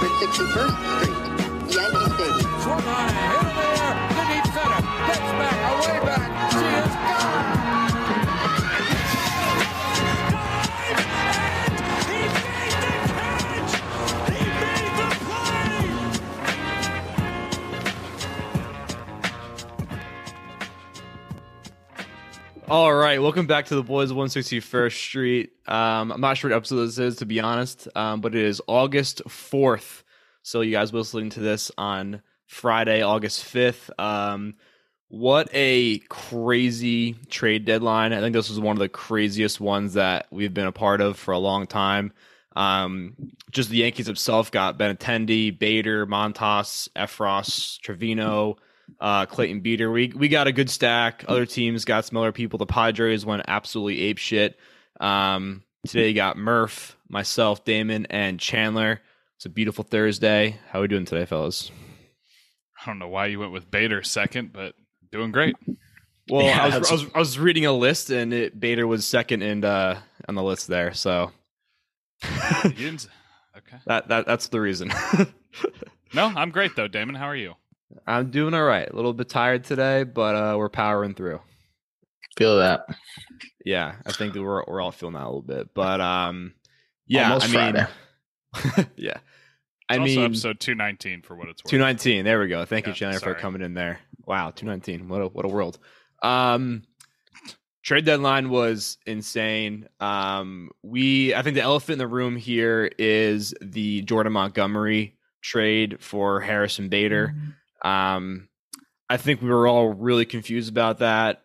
561st Street, Yankee All right, welcome back to the Boys of 161st Street. Um, I'm not sure what episode this is, to be honest, um, but it is August 4th. So you guys will be listening to this on Friday, August 5th. Um, what a crazy trade deadline. I think this was one of the craziest ones that we've been a part of for a long time. Um, just the Yankees itself got Benintendi, Bader, Montas, Effross, Trevino, uh, Clayton Beeter. We we got a good stack. Other teams got some other people. The Padres went absolutely ape shit. Um, today you got Murph, myself, Damon, and Chandler. It's a beautiful Thursday. How are we doing today, fellas? I don't know why you went with Bader second, but doing great. Well, Yeah, I, was, I was I was reading a list and it, Bader was second and uh, on the list there. So okay. that that that's the reason. No, I'm great though, Damon. How are you? I'm doing all right. A little bit tired today, but uh, we're powering through. Feel that. Yeah, I think that we're we're all feeling that a little bit, but um, yeah, Almost I mean, Friday. yeah, I also mean, episode 219 for what it's worth. two nineteen. There we go. Thank you, Yeah, Chandler, for coming in there. Wow, two nineteen. What a what a world. Um, trade deadline was insane. Um, we I think the elephant in the room here is the Jordan Montgomery trade for Harrison Bader. Um, I think we were all really confused about that.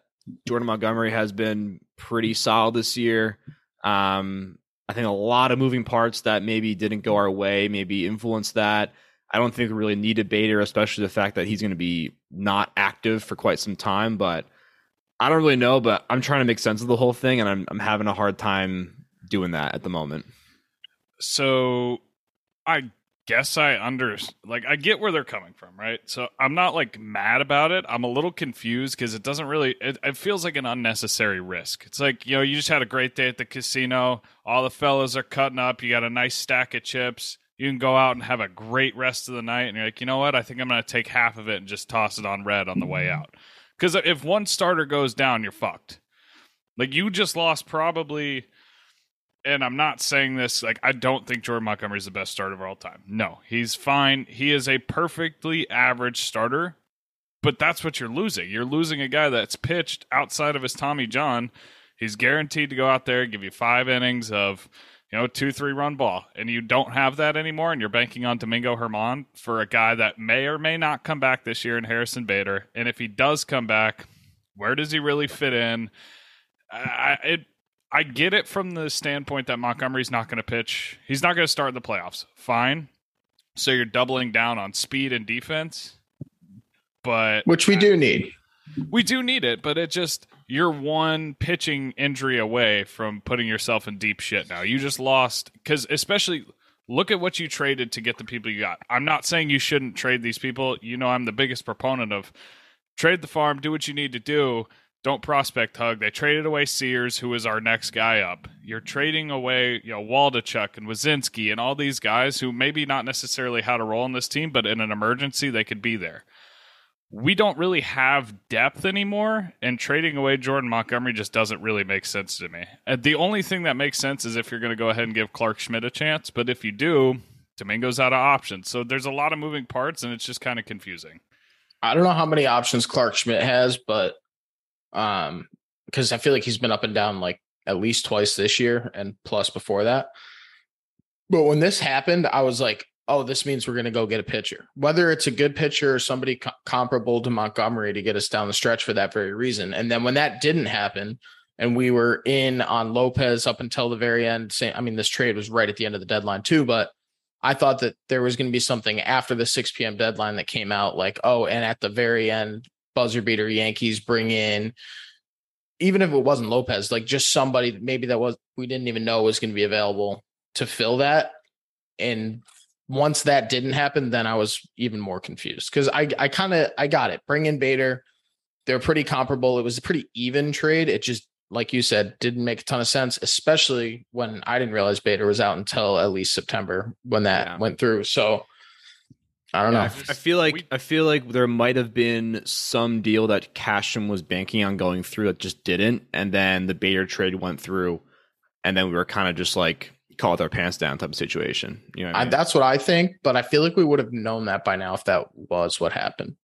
Jordan Montgomery has been pretty solid this year. Um, I think a lot of moving parts that maybe didn't go our way, maybe influenced that. I don't think we really needed Bader, especially the fact that he's going to be not active for quite some time. But I don't really know. But I'm trying to make sense of the whole thing, and I'm I'm having a hard time doing that at the moment. So I guess I under like I get where they're coming from, right? So I'm not like mad about it. I'm a little confused because it doesn't really it, it feels like an unnecessary risk. It's like, you know, you just had a great day at the casino, all the fellas are cutting up, you got a nice stack of chips. You can go out and have a great rest of the night and you're like, "You know what? I think I'm going to take half of it and just toss it on red on the way out." Cuz if one starter goes down, you're fucked. Like you just lost probably and I'm not saying this like I don't think Jordan Montgomery is the best starter of all time. No, he's fine. He is a perfectly average starter, but that's what you're losing. You're losing a guy that's pitched outside of his Tommy John. He's guaranteed to go out there and give you five innings of you know two three run ball, and you don't have that anymore. And you're banking on Domingo Germán for a guy that may or may not come back this year in Harrison Bader. And if he does come back, where does he really fit in? I, it I get it from the standpoint that Montgomery's not going to pitch. He's not going to start in the playoffs. Fine. So you're doubling down on speed and defense. But Which we do need. we do need it, but it just you're one pitching injury away from putting yourself in deep shit now. You just lost cuz especially look at what you traded to get the people you got. I'm not saying you shouldn't trade these people. You know I'm the biggest proponent of trade the farm, do what you need to do. Don't prospect hug. They traded away Sears, who is our next guy up. You're trading away, you know, Waldichuk and Wesneski and all these guys who maybe not necessarily had a role in this team, but in an emergency they could be there we don't really have depth anymore, and trading away Jordan Montgomery just doesn't really make sense to me. The only thing that makes sense is if you're going to go ahead and give Clarke Schmidt a chance, but if you do, Domingo's out of options. So there's a lot of moving parts, and it's just kind of confusing. I don't know how many options Clarke Schmidt has, but um, because I feel like he's been up and down like at least twice this year and plus before that. But when this happened, I was like, oh, this means we're going to go get a pitcher, whether it's a good pitcher or somebody co- comparable to Montgomery to get us down the stretch for that very reason. And then when that didn't happen, and we were in on Lopez up until the very end, I mean, this trade was right at the end of the deadline too, but I thought that there was going to be something after the 6 p.m. deadline that came out like, oh, and at the very end, buzzer beater Yankees bring in, even if it wasn't Lopez, like just somebody that maybe that was we didn't even know was going to be available to fill that. And once that didn't happen, then I was even more confused because I I kind of I got it. Bring in Bader. They're pretty comparable. It was a pretty even trade. It just like you said, didn't make a ton of sense, especially when I didn't realize Bader was out until at least September when that Yeah. went through. So I don't Yeah, know. I, f- I feel like We- I feel like there might have been some deal that Cashman was banking on going through that just didn't, and then the Bader trade went through, and then we were kind of just like caught with our pants down type of situation. You know, what I I, that's what I think, but I feel like we would have known that by now if that was what happened.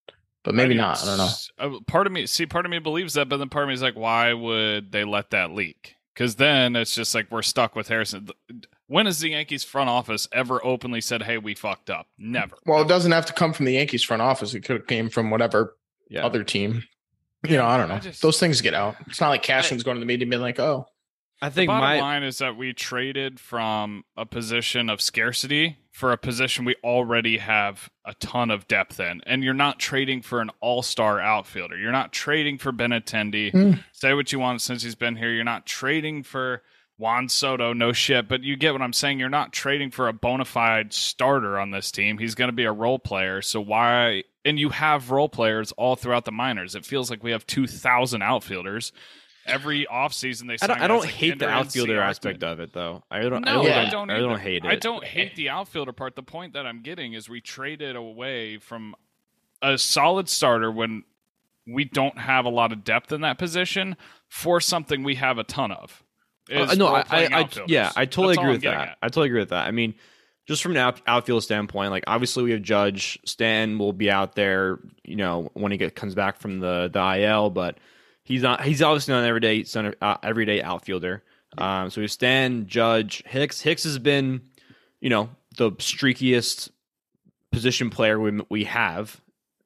But maybe not. I don't know. know. Part of me, see, part of me believes that, but then part of me is like, why would they let that leak? Because then it's just like we're stuck with Harrison. When has the Yankees front office ever openly said, "Hey, we fucked up"? Never. Well, it doesn't have to come from the Yankees front office. It could have came from whatever yeah. other team. You know, I don't know. I just- Those things get out. It's not like Cashman's going to the media and being like, "Oh, I The think bottom my line is that we traded from a position of scarcity for a position we already have a ton of depth in. And you're not trading for an all star outfielder. You're not trading for Benintendi. Hmm. Say what you want since he's been here. You're not trading for Juan Soto, no shit. But you get what I'm saying. You're not trading for a bona fide starter on this team. He's going to be a role player. So why? And you have role players all throughout the minors. It feels like we have 2,000 outfielders. Every offseason they I don't, I don't like hate the outfielder aspect of it though. I don't. No, I don't, I I don't, I don't hate it. I don't hate the outfielder part. The point that I'm getting is we traded away from a solid starter when we don't have a lot of depth in that position for something we have a ton of. Uh, no, I, I, yeah, I totally That's agree with that. at. I totally agree with that. I mean, just from an out, outfield standpoint, like obviously we have Judge Stan will be out there, you know, when he get, comes back from the the IL, but he's not. He's obviously not an everyday center, uh, everyday outfielder. Um, so we have Stan, Judge, Hicks. Hicks has been, you know, the streakiest position player we we have.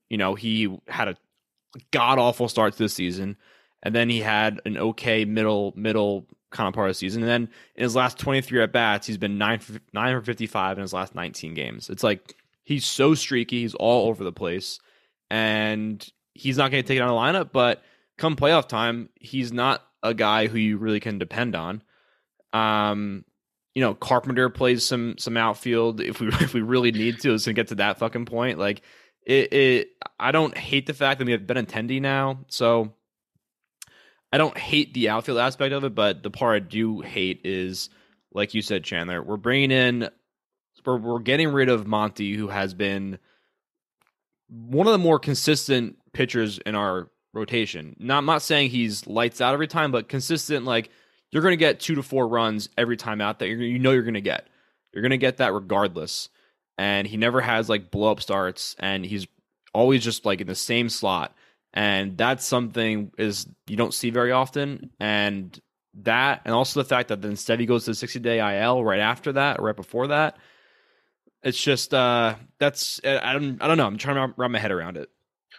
You know, he had a god awful start to the season, and then he had an okay middle middle kind of part of the season. And then in his last 23 at bats, he's been nine for, nine for 55 in his last 19 games. It's like he's so streaky, he's all over the place, and he's not going to take it of the lineup. But come playoff time, he's not a guy who you really can depend on. Um, you know, Carpenter plays some some outfield if we if we really need to. It's gonna get to that fucking point. Like it, it I don't hate the fact that we have Benintendi now, so I don't hate the outfield aspect of it, but the part I do hate is, like you said, Chandler, we're bringing in, we're, we're getting rid of Monty, who has been one of the more consistent pitchers in our rotation. Not, I'm not saying he's lights out every time, but consistent. Like you're going to get two to four runs every time out that you know you're going to get. You're going to get that regardless. And he never has like blow up starts, and he's always just like in the same slot and that's something is you don't see very often. And that and also the fact that then instead he goes to the 60 day il right after that or right before that it's just uh that's i don't i don't know. I'm trying to wrap my head around it.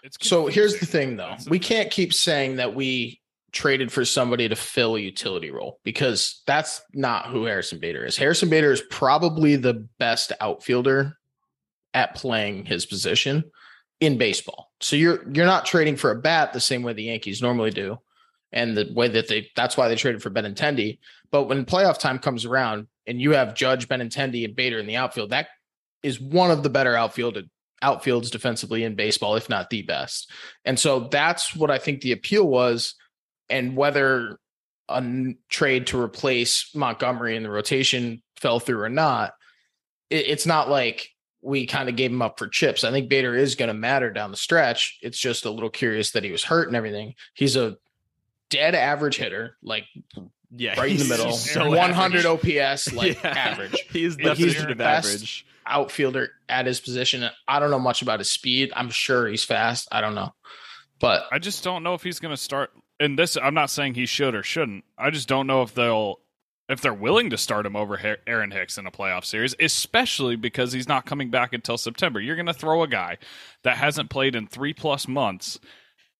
It's So here's the thing, though. That's We can't keep saying that we traded for somebody to fill a utility role because that's not who Harrison Bader is. Harrison Bader is probably the best outfielder at playing his position in baseball. So you're you're not trading for a bat the same way the Yankees normally do, and the way that they that's why they traded for Benintendi. But when playoff time comes around and you have Judge Benintendi and Bader in the outfield, that is one of the better outfielded outfields defensively in baseball, if not the best. And so that's what I think the appeal was. And whether a trade to replace Montgomery in the rotation fell through or not, it, it's not like we kind of gave him up for chips. I think Bader is going to matter down the stretch. It's just a little curious that he was hurt and everything. He's a dead average hitter, like yeah right in the middle, so 100 OPS, like Yeah. average he's But he's the best. average outfielder at his position. I don't know much about his speed. I'm sure he's fast. I don't know. But I just don't know if he's going to start. And this, I'm not saying he should or shouldn't. I just don't know if they'll, if they're willing to start him over Aaron Hicks in a playoff series, especially because he's not coming back until September. You're going to throw a guy that hasn't played in three plus months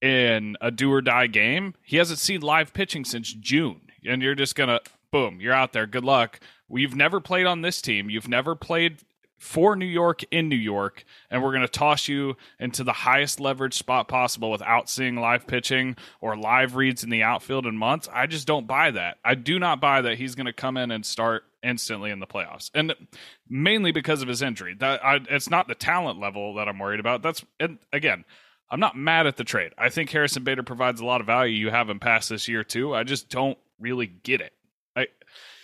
in a do or die game. He hasn't seen live pitching since June, and you're just going to boom, you're out there. Good luck. We've never played on this team. You've never played for New York in New York, and we're going to toss you into the highest leverage spot possible without seeing live pitching or live reads in the outfield in months. I just don't buy that. I do not buy that he's going to come in and start instantly in the playoffs, and mainly because of his injury. That I, it's not the talent level that I'm worried about. That's and again. I'm not mad at the trade. I think Harrison Bader provides a lot of value. You have him past this year too. I just don't really get it. I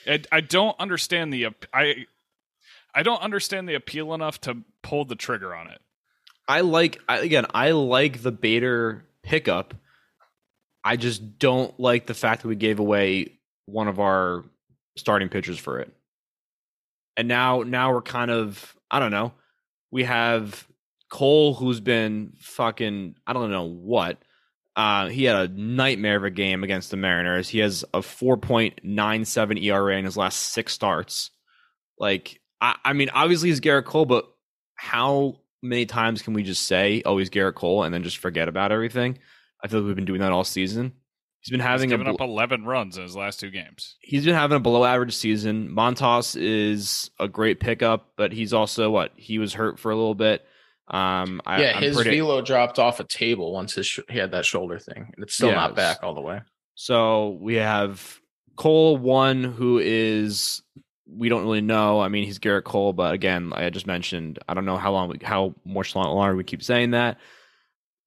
I, I don't understand the I I don't understand the appeal enough to pull the trigger on it. I like again. I like the Bader pickup. I just don't like the fact that we gave away one of our starting pitchers for it. And now, now we're kind of I don't know. We have Cole, who's been fucking I don't know what. Uh, he had a nightmare of a game against the Mariners. He has a 4.97 ERA in his last six starts. Like, I, I mean, obviously he's Gerrit Cole, but how many times can we just say, "Oh, he's Gerrit Cole," and then just forget about everything? I feel like we've been doing that all season. He's been having He's a given bl- up 11 runs in his last two games. he's been having a below average season. Montas is a great pickup, but he's also what he was hurt for a little bit. Um, I, yeah, I'm his pretty- velo dropped off a table once his sh- he had that shoulder thing, and it's still Yeah, not back all the way. So we have Cole one who is we don't really know. I mean, he's Gerrit Cole, but again, like I just mentioned, I don't know how long we, how much longer we keep saying that.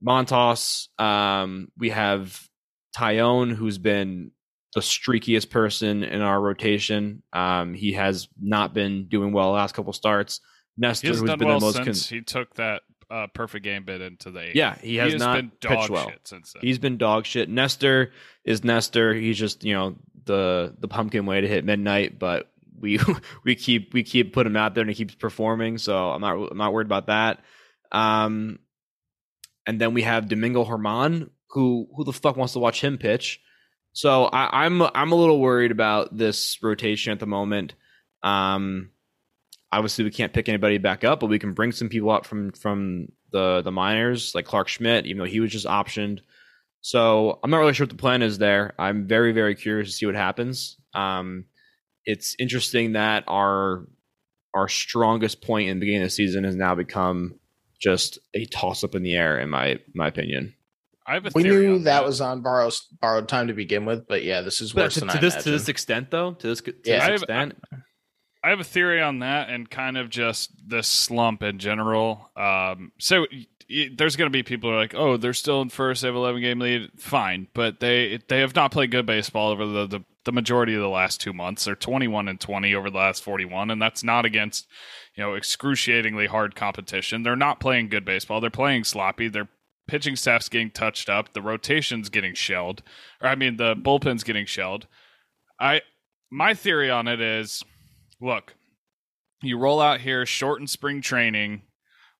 Montas, um, we have Taillon, who's been the streakiest person in our rotation. Um, he has not been doing well the last couple starts. Nestor, He has who's been well the most since con- he took that uh, perfect game bid into the eighth. yeah, he has not been pitched dog well. shit since then. He's been dog shit. Nestor is Nestor. He's just you know the the pumpkin way to hit midnight, but we we keep we keep putting him out there and he keeps performing. So I'm not I'm not worried about that. Um, and then we have Domingo Germán, who who the fuck wants to watch him pitch? So I, I'm I'm a little worried about this rotation at the moment. Um, obviously we can't pick anybody back up, but we can bring some people up from from the the minors, like Clarke Schmidt, even though he was just optioned. So I'm not really sure what the plan is there. I'm very very curious to see what happens. Um, it's interesting that our our strongest point in the beginning of the season has now become just a toss up in the air, in my my opinion. I have a We knew on that was on borrowed borrowed time to begin with, but yeah, this is But worse to, than to I this to this extent, though, to this to Yeah. this I have- extent, I have a theory on that and kind of just this slump in general. Um, so y- y- there's going to be people who are like, "Oh, they're still in first. They have 11 game lead. Fine, but they they have not played good baseball over the, the the majority of the last two months. They're 21 and 20 over the last 41, and that's not against you know excruciatingly hard competition. They're not playing good baseball. They're playing sloppy. Their pitching staff's getting touched up. The rotation's getting shelled, or I mean, the bullpen's getting shelled. I my theory on it is look, you roll out here shortened spring training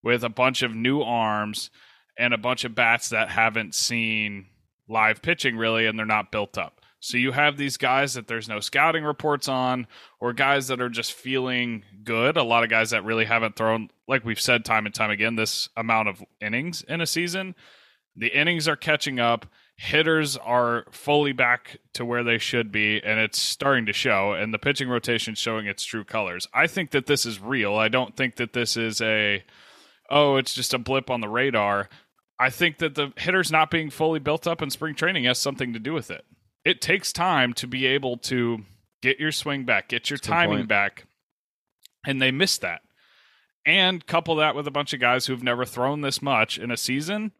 with a bunch of new arms and a bunch of bats that haven't seen live pitching really and they're not built up. So you have these guys that there's no scouting reports on or guys that are just feeling good. A lot of guys that really haven't thrown like we've said time and time again this amount of innings in a season. The innings are catching up. Hitters are fully back to where they should be and it's starting to show and the pitching rotation showing its true colors. I think that this is real. I don't think that this is a oh it's just a blip on the radar. I think that the hitters not being fully built up in spring training. Has something to do with it it takes time to be able to get your swing back get your That's timing back and they missed that and couple that with a bunch of guys who've never thrown this much in a season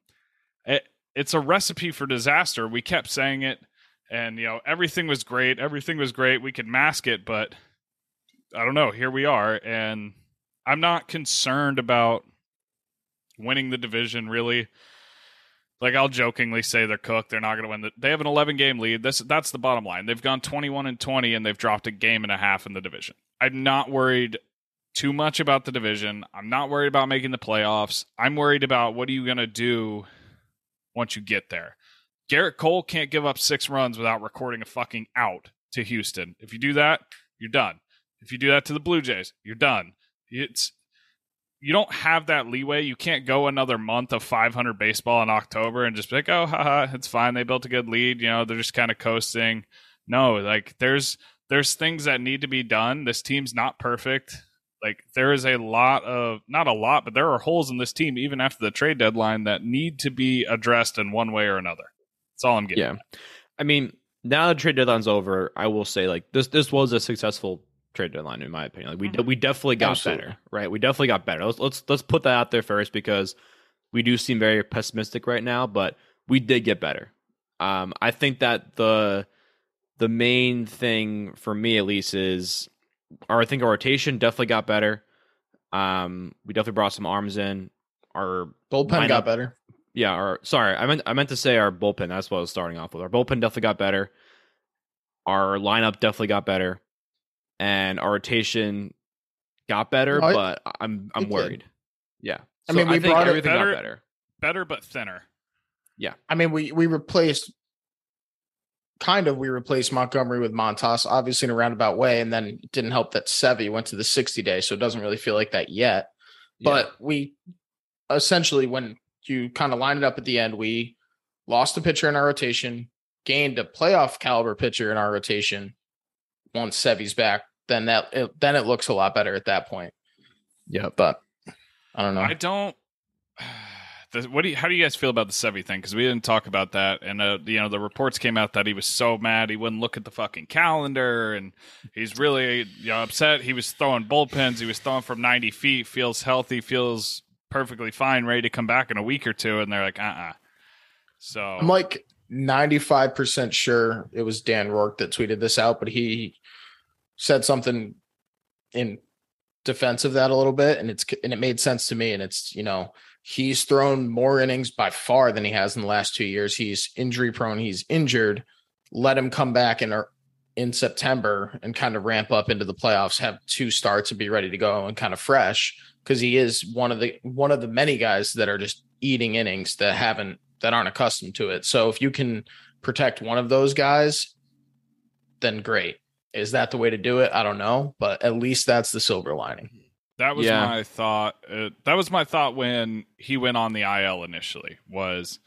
it, it's a recipe for disaster. We kept saying it, and you know everything was great. Everything was great. We could mask it, but I don't know. Here we are, and I'm not concerned about winning the division. Really, like I'll jokingly say they're cooked. They're not going to win. The, they have an 11 game lead. This that's the bottom line. They've gone 21 and 20, and they've dropped a game and a half in the division. I'm not worried too much about the division. I'm not worried about making the playoffs. I'm worried about what are you going to do once you get there. Gerrit Cole can't give up six runs without recording a fucking out to Houston. If you do that, you're done. If you do that to the Blue Jays, you're done. It's you don't have that leeway. You can't go another month of 500 baseball in October and just be like, oh, haha, it's fine. They built a good lead. You know, they're just kind of coasting. No, like there's there's things that need to be done. This team's not perfect. Like there is a lot of not a lot, but there are holes in this team even after the trade deadline that need to be addressed in one way or another. That's all I'm getting. Yeah. I mean, now the trade deadline's over, I will say like this this was a successful trade deadline in my opinion. Like we we definitely got Absolutely. better, right? We definitely got better. Let's let's let's put that out there first because we do seem very pessimistic right now, but we did get better. Um, I think that the the main thing for me at least is, or I think our rotation definitely got better. Um, we definitely brought some arms in. Our Bullpen lineup- got better. yeah, our sorry, I meant I meant to say our bullpen. That's what I was starting off with. Our bullpen definitely got better. Our lineup definitely got better, and our rotation got better. No, it- but I'm I'm it did. worried. Yeah, I mean, we I think brought everything better- got better. Better but thinner. Yeah, I mean, we we replaced kind of we replaced Montgomery with Montas, obviously in a roundabout way, and then it didn't help that Sevy went to the 60 day, so it doesn't really feel like that yet. But we essentially, when you kind of line it up at the end, we lost a pitcher in our rotation, gained a playoff caliber pitcher in our rotation. Once Sevy's back, then that it, then it looks a lot better at that point. yeah, But I don't know. I don't. The, what do you, how do you guys feel about the Sevy thing? Because we didn't talk about that, and uh, you know the reports came out that he was so mad he wouldn't look at the fucking calendar, and he's really you know upset. He was throwing bullpens, he was throwing from ninety feet, feels healthy, feels perfectly fine, ready to come back in a week or two, and they're like, uh, uh So I'm like 95% sure it was Dan Rourke that tweeted this out, but he said something in defense of that a little bit and it's and it made sense to me and it's, you know, he's thrown more innings by far than he has in the last 2 years. He's injury prone, he's injured. Let him come back in in September and kind of ramp up into the playoffs, have two starts and be ready to go and kind of fresh because he is one of the one of the many guys that are just eating innings that haven't that aren't accustomed to it. So if you can protect one of those guys, then great. Is that the way to do it? I don't know, but at least that's the silver lining. That was Yeah. my thought. Uh, that was my thought when he went on the IL initially. Was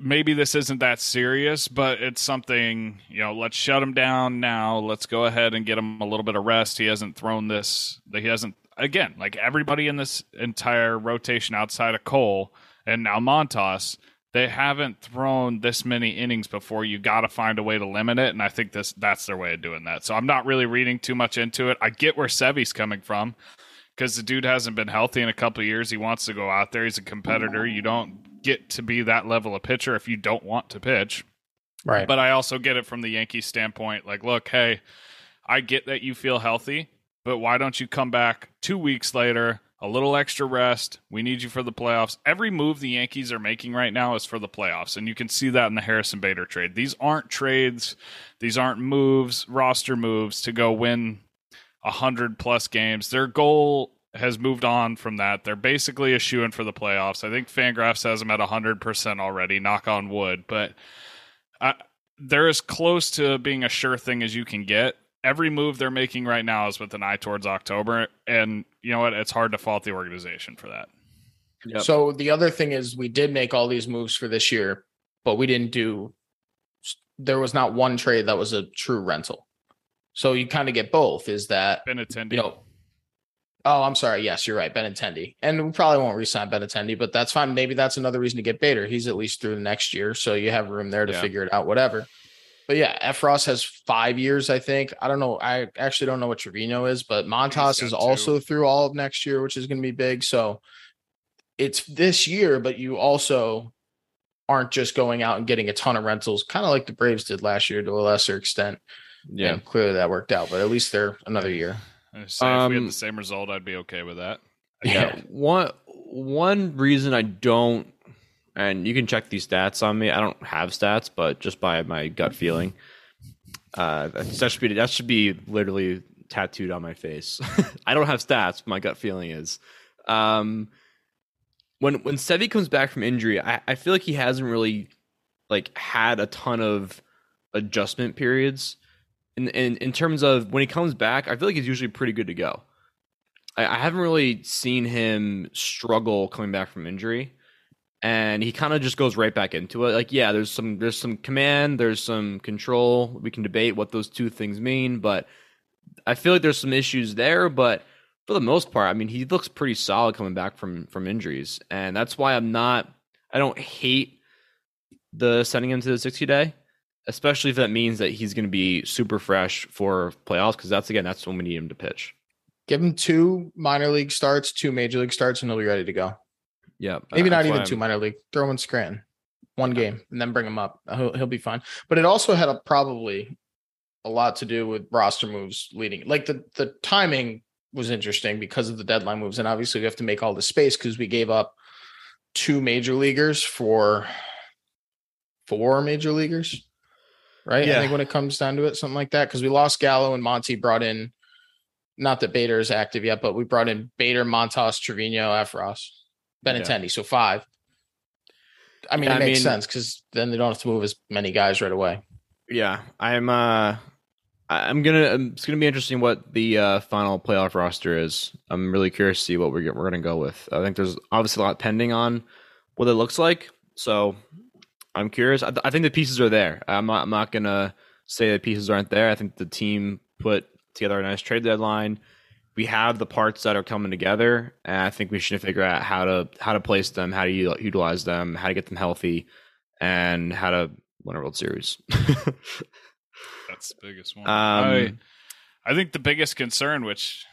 maybe this isn't that serious, but it's something. You know, let's shut him down now. Let's go ahead and get him a little bit of rest. He hasn't thrown this. He hasn't again like everybody in this entire rotation outside of Cole and now Montas. They haven't thrown this many innings before. You got to find a way to limit it, and I think this that's their way of doing that. So I'm not really reading too much into it. I get where Sevy's coming from because the dude hasn't been healthy in a couple of years. He wants to go out there. He's a competitor. You don't get to be that level of pitcher if you don't want to pitch. Right. But I also get it from the Yankees standpoint. Like, look, hey, I get that you feel healthy, but why don't you come back two weeks later, a little extra rest? We need you for the playoffs. Every move the Yankees are making right now is for the playoffs, and you can see that in the Harrison Bader trade. These aren't trades, these aren't moves, roster moves to go win a hundred plus games. Their goal has moved on from that. They're basically a shoe in for the playoffs. I think Fangraphs has them at hundred percent already. Knock on wood, but I, they're as close to being a sure thing as you can get. Every move they're making right now is with an eye towards October, and you know what? It's hard to fault the organization for that. Yep. So the other thing is we did make all these moves for this year, but we didn't do there was not one trade that was a true rental. So you kind of get both is that Benintendi. you know Oh, I'm sorry. Yes, you're right. Benintendi. And we probably won't resign Benintendi, but that's fine. Maybe that's another reason to get Bader. He's at least through the next year. So you have room there to Yeah. figure it out, whatever. But yeah, Effross has five years, I think. I don't know. I actually don't know what Trevino is, but Montas got is two. also through all of next year, which is going to be big. So it's this year, but you also aren't just going out and getting a ton of rentals, kind of like the Braves did last year to a lesser extent. yeah. And clearly that worked out, but at least they're another year. I say if we had Um, the same result, I'd be okay with that. Yeah. One one reason I don't and you can check these stats on me. I don't have stats, but just by my gut feeling. Uh that should be that should be literally tattooed on my face. I don't have stats, but my gut feeling is. Um when when Sevi comes back from injury, I, I feel like he hasn't really like had a ton of adjustment periods. In, in in terms of when he comes back, I feel like he's usually pretty good to go. I, I haven't really seen him struggle coming back from injury, and he kind of just goes right back into it. Like, yeah, there's some there's some command, there's some control. We can debate what those two things mean, but I feel like there's some issues there. But for the most part, I mean, he looks pretty solid coming back from from injuries, and that's why I'm not. I don't hate the sending him to the 60 day, especially if that means that he's going to be super fresh for playoffs. Because that's again, that's when we need him to pitch. Give him two minor league starts, two major league starts, and he'll be ready to go. Yeah, Maybe uh, not even two I'm- minor league. Throw him in Scranton, one game, and then bring him up. He'll, he'll be fine. But it also had a, probably a lot to do with roster moves leading. Like the the timing was interesting because of the deadline moves, and obviously we have to make all the space because we gave up two major leaguers for four major leaguers. Right. I Yeah. think when it comes down to it, something like that. Because we lost Gallo and Monty brought in not that Bader is active yet, but we brought in Bader, Montas, Trevino, Effross, Benintendi. So five. I mean, Yeah, it I makes mean- sense because then they don't have to move as many guys right away. Yeah, I'm. uh I'm gonna. um, It's gonna be interesting what the uh, final playoff roster is. I'm really curious to see what we're we're gonna go with. I think there's obviously a lot pending on what it looks like. So I'm curious. I, I think the pieces are there. I'm not. I'm not gonna say the pieces aren't there. I think the team put together a nice trade deadline. We have the parts that are coming together, and I think we should figure out how to how to place them, how to utilize them, how to get them healthy, and how to win a World Series. That's the biggest one. Um, I, I think the biggest concern, which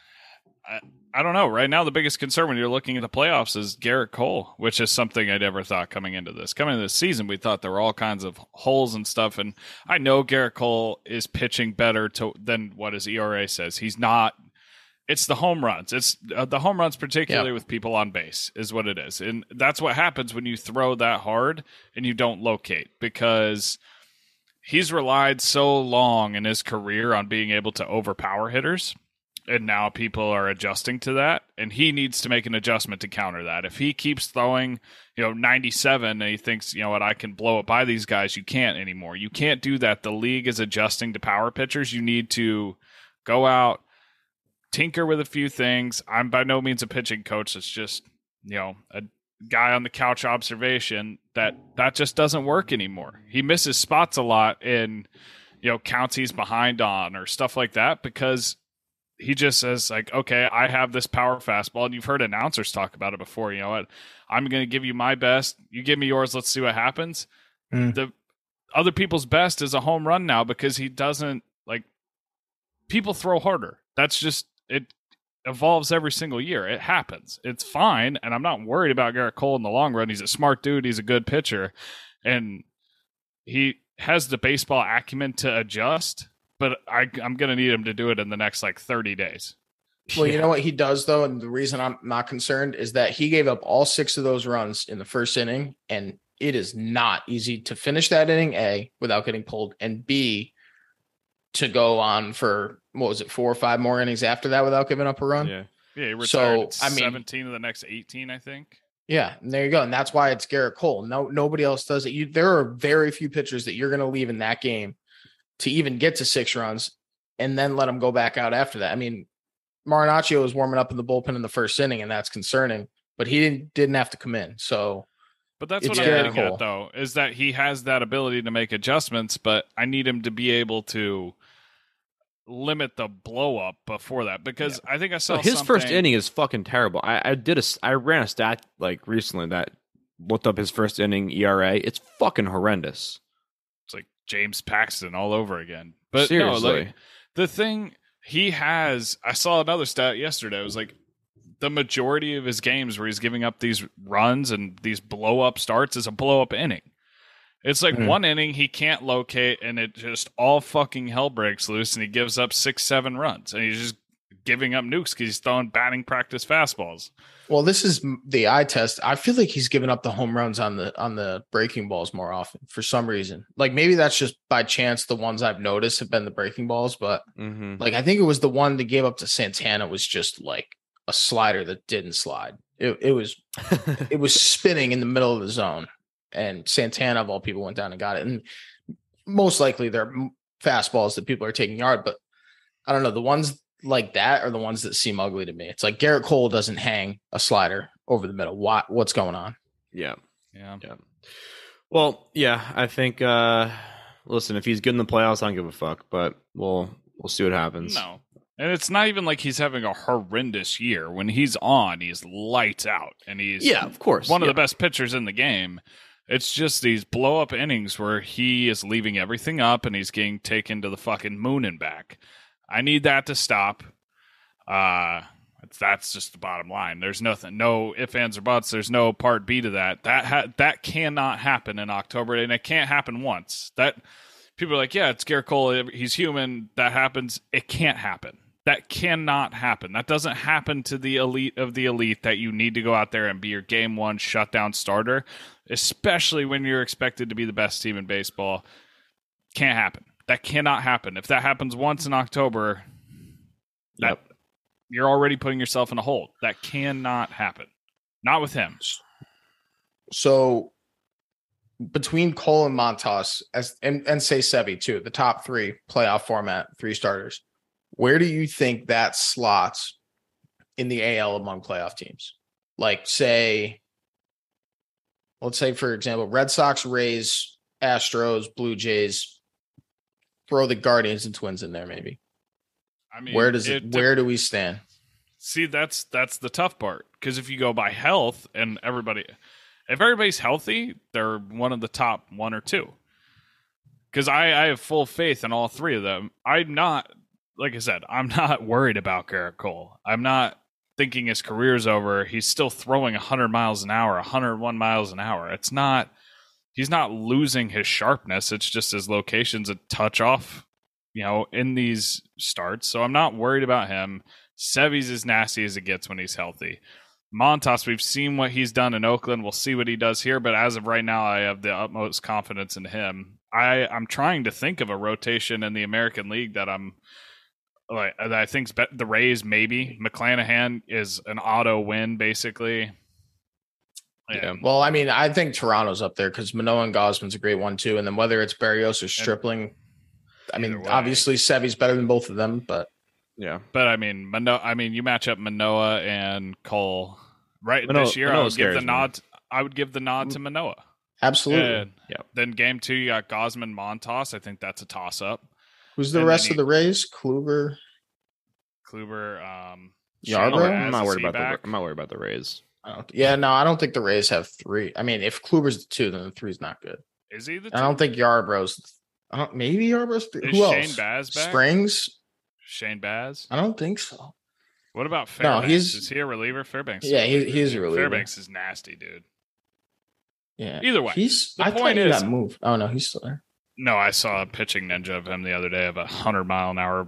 I, I don't know, right now the biggest concern when you're looking at the playoffs is Gerrit Cole, which is something I never thought coming into this. Coming into this season, we thought there were all kinds of holes and stuff, and I know Gerrit Cole is pitching better to than what his ERA says. He's not. It's the home runs. It's uh, the home runs, particularly Yeah. with people on base, is what it is, and that's what happens when you throw that hard and you don't locate because he's relied so long in his career on being able to overpower hitters and now people are adjusting to that and he needs to make an adjustment to counter that. If he keeps throwing you know 97 and he thinks you know what? I can blow it by these guys you can't anymore. You can't do that. The league is adjusting to power pitchers. You need to go out tinker with a few things. I'm by no means a pitching coach. It's just you know a guy on the couch observation that that just doesn't work anymore. He misses spots a lot in you know counts he's behind on or stuff like that because he just says like okay I have this power fastball and you've heard announcers talk about it before you know what? I'm going to give you my best. You give me yours. Let's see what happens. Mm. the other people's best is a home run now because he doesn't like people throw harder. That's just it evolves every single year. It happens. It's fine, and I'm not worried about Gerrit Cole in the long run. He's a smart dude. He's a good pitcher, and he has the baseball acumen to adjust. But I, I'm going to need him to do it in the next like 30 days. Well, you know what he does though, and the reason I'm not concerned is that he gave up all six of those runs in the first inning, and it is not easy to finish that inning A without getting pulled, and B to go on for what was it, four or five more innings after that without giving up a run. yeah. Yeah, So, I mean- 17 of the next 18, I think. Yeah, and there you go. And that's why it's Gerrit Cole. No, nobody else does it. You there are very few pitchers that you're gonna leave in that game to even get to six runs and then let them go back out after that. I mean, Marinaccio was warming up in the bullpen in the first inning, and that's concerning, but he didn't didn't have to come in. So But that's It's what I'm Gerrit getting Cole. at, though, is that he has that ability to make adjustments, but I need him to be able to limit the blow up before that because I think I saw So his first inning is fucking terrible. I, I did a s- I ran a stat like recently that looked up his first inning ERA. It's fucking horrendous. It's like James Paxton all over again. But Seriously, no, like the thing he has, I saw another stat yesterday. It was like the majority of his games where he's giving up these runs and these blow up starts is a blow up inning. It's like Mhm. one inning he can't locate and it just all fucking hell breaks loose and he gives up six, seven runs and he's just giving up nukes because he's throwing batting practice fastballs. well, this is the eye test. I feel like he's giving up the home runs on the on the breaking balls more often for some reason. Like maybe that's just by chance the ones I've noticed have been the breaking balls, but mm-hmm. Like I think it was the one that gave up to Santana was just like a slider that didn't slide. It it was it was spinning in the middle of the zone, and Santana of all people went down and got it. And most likely they're fastballs that people are taking yard, but I don't know the ones like that are the ones that seem ugly to me. It's like Gerrit Cole doesn't hang a slider over the middle. What what's going on? yeah. Yeah. Well, yeah, I think. uh Listen, if he's good in the playoffs, I don't give a fuck. But we'll we'll see what happens. No. And it's not even like he's having a horrendous year. When he's on, he's lights out and he's Yeah, of course. one of the best pitchers in the game. It's just these blow up innings where he is leaving everything up and he's getting taken to the fucking moon and back. I need that to stop. Uh that's just the bottom line. There's nothing, no ifs, ands, or buts. There's no part B to that. That ha- that cannot happen in October, and it can't happen once. That people are like, yeah, it's Gerrit Cole. He's human. That happens. It can't happen. That cannot happen. That doesn't happen to the elite of the elite that you need to go out there and be your game one shutdown starter, especially when you're expected to be the best team in baseball. Can't happen. That cannot happen. If that happens once in October, that Yep. you're already putting yourself in a hole. That cannot happen. Not with him. So between Cole and Montas as and, and say Sevi too, the top three playoff format, three starters. Where do you think that slots in the AL among playoff teams? Like say, let's say for example, Red Sox, Rays, Astros, Blue Jays. Throw the Guardians and Twins in there, maybe. I mean, Where does it? Where do we stand? See, that's that's the tough part because if you go by health and everybody, if everybody's healthy, they're one of the top one or two. Because I, I have full faith in all three of them. I'm not, like I said, I'm not worried about Gerrit Cole. I'm not thinking his career's over. He's still throwing 100 miles an hour, 101 miles an hour. It's not, he's not losing his sharpness. It's just his location's a touch off, you know, in these starts. So I'm not worried about him. Sevy's as nasty as it gets when he's healthy. Montas, we've seen what he's done in Oakland. We'll see what he does here, but as of right now, I have the utmost confidence in him. I I'm trying to think of a rotation in the American League that I'm like I think the Rays maybe McClanahan is an auto win basically. Yeah. Well, I mean, I think Toronto's up there because Manoah and Gausman's a great one too. And then whether it's Berríos or Stripling, I mean, way. obviously Sevy's better than both of them, but Yeah. But I mean, Mano- I mean, you match up Manoah and Cole right Manoah- this year. I Manoah would give the scares me. nod. I would give the nod to mm. Manoah. absolutely. And Yeah. Then game two, you got Gausman Montas. I think that's a toss up. Who's the and rest then of the Rays? Kluber. Kluber, um, Yarbrough? I'm not worried about back? the. I'm not worried about the Rays. I don't, yeah, no, I don't think the Rays have three. I mean, if Kluber's the two, then the three's not good. Is he the? I don't think Yarbrough's. I don't. Maybe Yarbrough's. Three. Is Who Shane else? Baz back? Springs. Shane Baz. I don't think so. What about No, Fairbanks? he's- is he a reliever? Fairbanks. Yeah, he, he is a reliever. Fairbanks is nasty, dude. Yeah. Either way, he's. the I thought point he is- got moved. Oh no, he's still there. No, I saw a pitching ninja of him the other day of a hundred mile an hour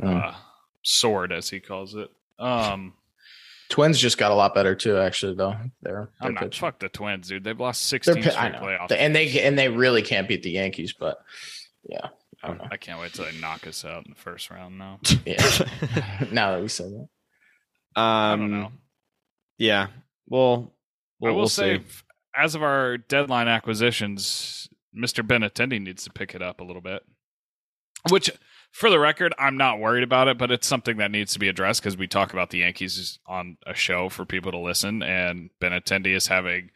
Mm. uh, sword, as he calls it. Um, Twins just got a lot better too. Actually, though, they're, I'm they're not pitching. fuck the Twins, dude. They've lost They're sixteen pi- straight playoffs. and they and they really can't beat the Yankees. But yeah, I don't know. I can't wait till they knock us out in the first round. Now Yeah. now that we said that, I Um, don't know. Yeah. Well, I we'll, will we'll say, see. as of our deadline acquisitions, Mr. Benintendi needs to pick it up a little bit. Which, for the record, I'm not worried about it, but it's something that needs to be addressed because we talk about the Yankees on a show for people to listen, and Benintendi is having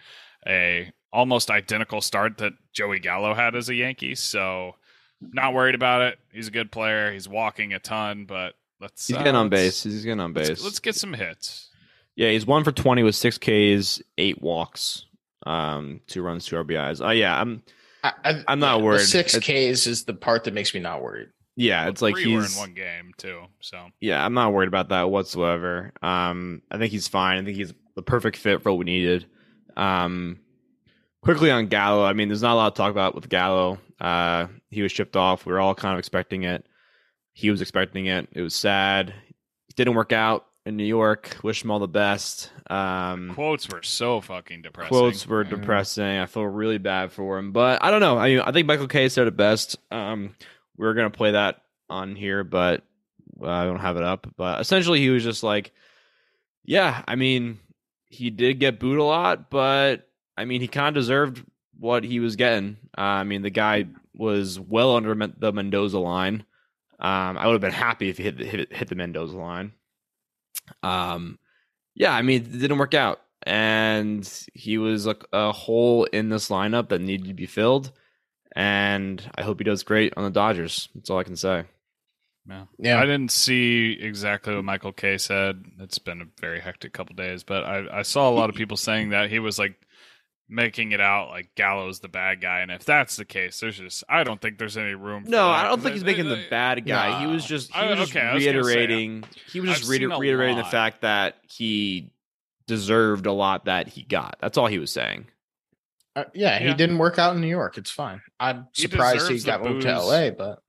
a almost identical start that Joey Gallo had as a Yankee. So, not worried about it. He's a good player. He's walking a ton, but let's He's uh, getting on base. He's getting on base. Let's, let's get some hits. Yeah, he's one for twenty with six Ks, eight walks, um, two runs, two RBIs. Uh, yeah, I'm. I, I, I'm not the worried. Six It's- Ks is the part that makes me not worried. Yeah, it's like he's were in one game too. So Yeah, I'm not worried about that whatsoever. Um, I think he's fine. I think he's the perfect fit for what we needed. Um, quickly on Gallo, I mean, there's not a lot to talk about with Gallo. Uh, he was shipped off. We were all kind of expecting it. He was expecting it. It was sad. It didn't work out in New York. Wish him all the best. Um, quotes were so fucking depressing. quotes were Mhm. depressing. I feel really bad for him, but I don't know. I mean, I think Michael Kay said it best. Um, we are gonna play that on here, but uh, I don't have it up. But essentially, he was just like, "Yeah, I mean, he did get booed a lot, but I mean, he kind of deserved what he was getting. Uh, I mean, the guy was well under the Mendoza line. Um, I would have been happy if he hit the, hit, hit the Mendoza line. Um, yeah, I mean, it didn't work out, and he was like a hole in this lineup that needed to be filled. And I hope he does great on the Dodgers. That's all I can say. Yeah. Yeah. I didn't see exactly what Michael Kay said. It's been a very hectic couple days, but I, I saw a lot of people saying that he was like making it out like Gallo's the bad guy, and if that's the case, there's just I don't think there's any room. For No, that, I don't think he's making the bad guy. he was just he I- was just okay, I was say, reiterating. he was just reiter- seen a reiterating the fact that he deserved a lot that he got. That's all he was saying. Uh, yeah, he didn't work out in New York. It's fine. I'm He surprised he deserves got moved to. LA, but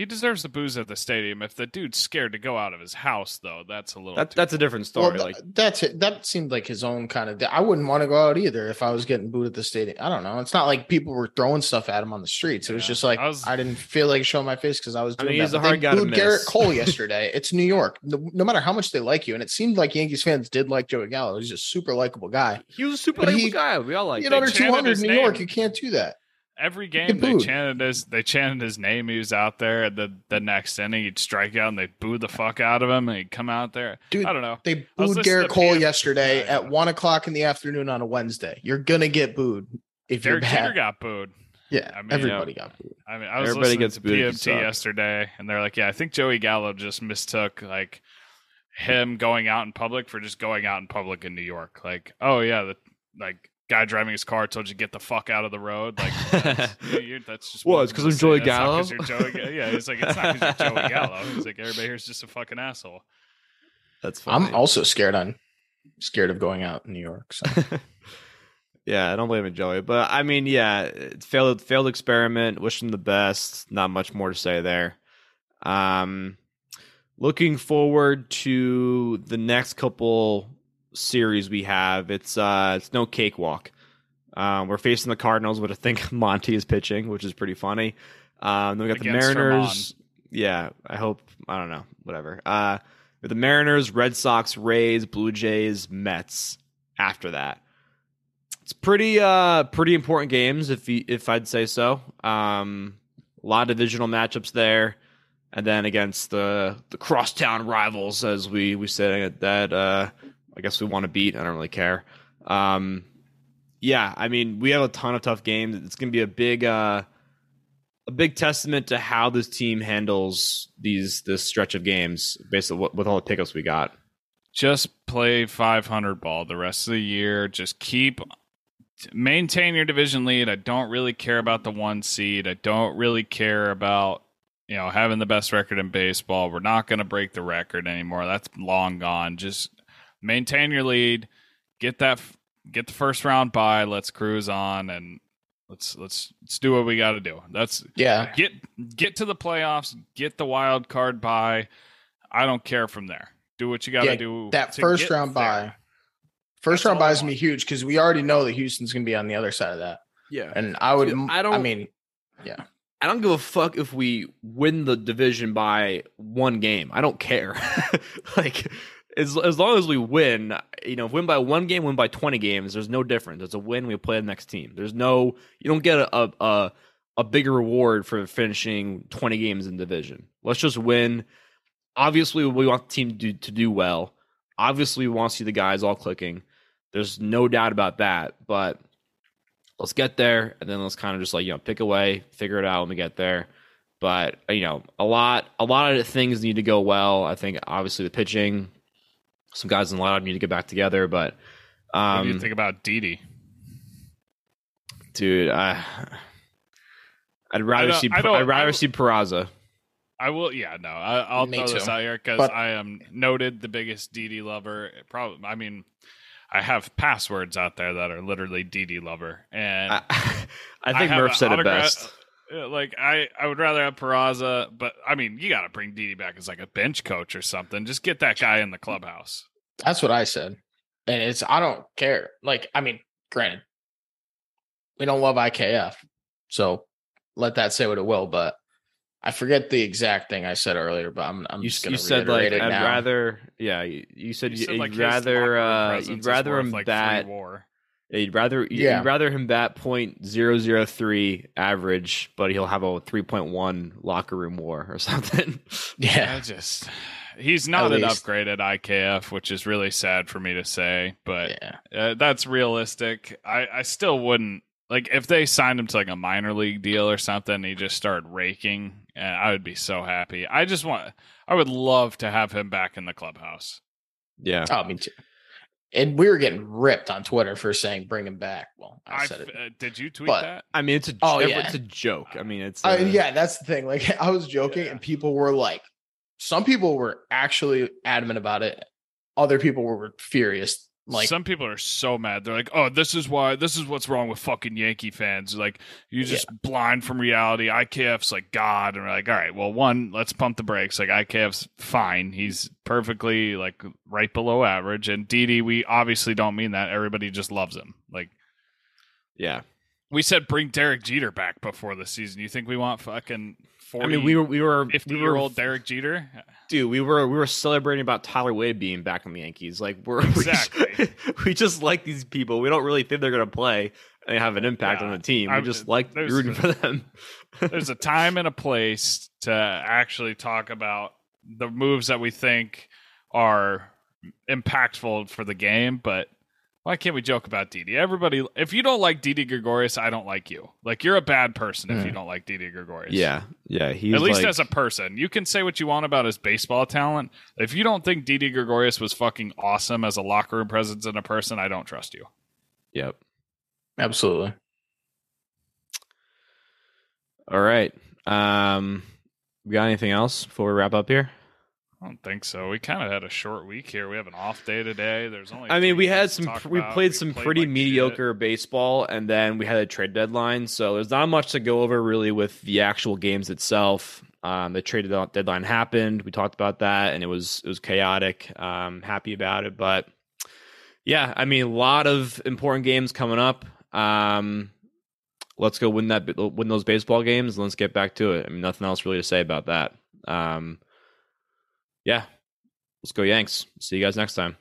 He deserves the booze at the stadium. If the dude's scared to go out of his house, though, that's a little. That too- that's a different well, story. th- like that's it. That seemed like his own kind of. I wouldn't want to go out either if I was getting booed at the stadium. I don't know. It's not like people were throwing stuff at him on the streets. It was Yeah. just like I I, didn't feel like showing my face because I was I doing mean, he's that. a hard they guy to booed Gerrit. Cole yesterday. It's New York. No, no matter how much they like you, and it seemed like Yankees fans did like Joey Gallo. He's a super likable guy. he was a super But likable he- guy. We all like. you that. know, under two hundred his in New York, you can't do that. Every game they booed. chanted his they chanted his name. He was out there. The the next inning he'd strike out and they booed the fuck out of him. And he'd come out there. Dude, I don't know. They booed listening Gerrit to Cole PM yesterday Yeah, at yeah. one o'clock in the afternoon on a Wednesday. You're gonna get booed if Derek you're Jeter bad. got booed. yeah, I mean, everybody got booed. I mean, I was Everybody listening gets to booed PMT yesterday, and they're like, "Yeah, I think Joey Gallo just mistook like him going out in public for just going out in public in New York. Like, oh yeah, the like guy driving his car told you get the fuck out of the road. Like, that's, you- that's just Well, what it's 'cause I'm I'm Joey saying. That's not 'cause Gallo. Joey, yeah, it's like it's not because you're Joey Gallo. It's like everybody here's just a fucking asshole. That's funny. I'm also scared on scared of going out in New York. So. yeah, I don't blame it, Joey. But I mean, yeah, it's failed failed experiment. Wish him the best. Not much more to say there. Um, looking forward to the next couple series we have. It's uh, it's no cakewalk. Um, we're facing the Cardinals, but I think Monty is pitching, which is pretty funny. Um, then we got the Mariners. Yeah, I hope. I don't know. Whatever. Uh, the Mariners, Red Sox, Rays, Blue Jays, Mets. After that, it's pretty uh pretty important games if you, if I'd say so. Um, a lot of divisional matchups there, and then against the the crosstown rivals, as we we said that uh, I guess we want to beat. I don't really care. Um, yeah, I mean we have a ton of tough games. It's gonna be a big uh a big testament to how this team handles these this stretch of games based on what with all the pickups we got. Just play 500 ball the rest of the year. Just keep maintain your division lead. I don't really care about the one seed. I don't really care about you know having the best record in baseball. We're not going to break the record anymore. That's long gone. Just maintain your lead. Get that get the first round bye. Let's cruise on and let's let's let's do what we got to do. That's Yeah, get get to the playoffs. Get the wild card bye. I don't care from there. Do what you got to do. that to first round there. bye. First That's round all I is gonna be huge because we already know that Houston's gonna be on the other side of that. Yeah. And I would, Dude, I I don't- I mean, yeah. I don't give a fuck if we win the division by one game. I don't care. like as as long as we win, you know, win by one game, win by twenty games, there's no difference. It's a win. We play the next team. There's no you don't get a a a, bigger reward for finishing twenty games in division. Let's just win. Obviously, we want the team to do, to do well. Obviously, we want to see the guys all clicking. There's no doubt about that. But let's get there and then let's kind of just like you know pick away figure it out when we get there but you know a lot a lot of things need to go well i think obviously the pitching some guys in the lineup need to get back together but What do you um think about Didi? dude i i'd rather don't- see I I'd rather I- see Peraza. I will. Yeah, no. I, I'll Me throw this out here because But- I am noted the biggest Didi lover. Probably. I mean, I have passwords out there that are literally DD lover, and I, I think have murph said it best Like I, I would rather have Peraza, but I mean, you got to bring Didi back as like a bench coach or something. Just get that guy in the clubhouse. that's what I said. And it's, I don't care. Like, I mean, granted, we don't love IKF. So let that say what it will. But I forget the exact thing I said earlier, but I'm, I'm you, just going to said like reiterate i'd now. rather yeah you, you said You you said, would like, rather locker room uh presence you'd rather him like bat free war. Yeah, you'd rather Yeah. you'd rather him bat point zero zero three average, but he'll have a three point one locker room war or something. Yeah. I just he's not At an least. upgrade at IKF, which is really sad for me to say, but Yeah. uh, that's realistic. I, I still wouldn't like if they signed him to like a minor league deal or something. He just started raking, uh, I would be so happy. I just want, I would love to have him back in the clubhouse. yeah, Oh, me too. And we were getting ripped on Twitter for saying bring him back. Well, I I said it. uh, did you tweet But- that? I mean, it's a Oh, yeah. it's a joke. I mean, it's Uh, uh, yeah, that's the thing. Like I was joking, Yeah. and people were like, some people were actually adamant about it. Other people were furious. Like, some people are so mad. They're like, "Oh, this is why. This is what's wrong with fucking Yankee fans. Like, you're just blind from reality. IKF's like God." And we're like, "All right, well, one, let's pump the brakes. Like, IKF's fine. He's perfectly like right below average. And Didi, we obviously don't mean that. Everybody just loves him. Like, yeah. we said, bring Derek Jeter back before the season. You think we want fucking 40, I mean, we were we were 50 we year were old Derek Jeter? dude. We were we were celebrating about Tyler Wade being back in the Yankees. Like we're Exactly. we just, we just like these people. We don't really think they're gonna play and have an impact Yeah. on the team. We I- just like rooting the- for them. there's a time and a place to actually talk about the moves that we think are impactful for the game, but why can't we joke about Didi? Everybody, if you don't like Didi Gregorius, I don't like you. Like you're a bad person if you Mm. don't like Didi Gregorius. yeah, yeah. He's At least like, as a person, you can say what you want about his baseball talent. If you don't think Didi Gregorius was fucking awesome as a locker room presence and a person, I don't trust you. yep. absolutely. All right. Um, we got anything else before we wrap up here? I don't think so. We kind of had a short week here. We have an off day today. There's only. I mean, we had some. talk We played some pretty like shit. mediocre baseball, and then we had a trade deadline. So there's not much to go over really with the actual games itself. Um, the trade deadline happened. We talked about that, and it was it was chaotic. Um, happy about it, but yeah, I mean, a lot of important games coming up. Um, let's go win that win those baseball games. And let's get back to it. I mean, nothing else really to say about that. Um, yeah, let's go Yanks. See you guys next time.